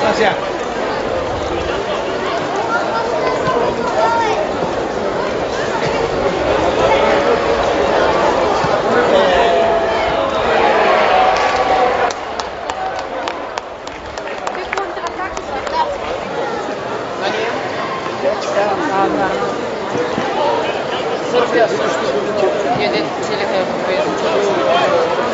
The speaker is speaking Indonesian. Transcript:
Gracias. Ya? Thank you. Yedek çelik ayakkabı yazın.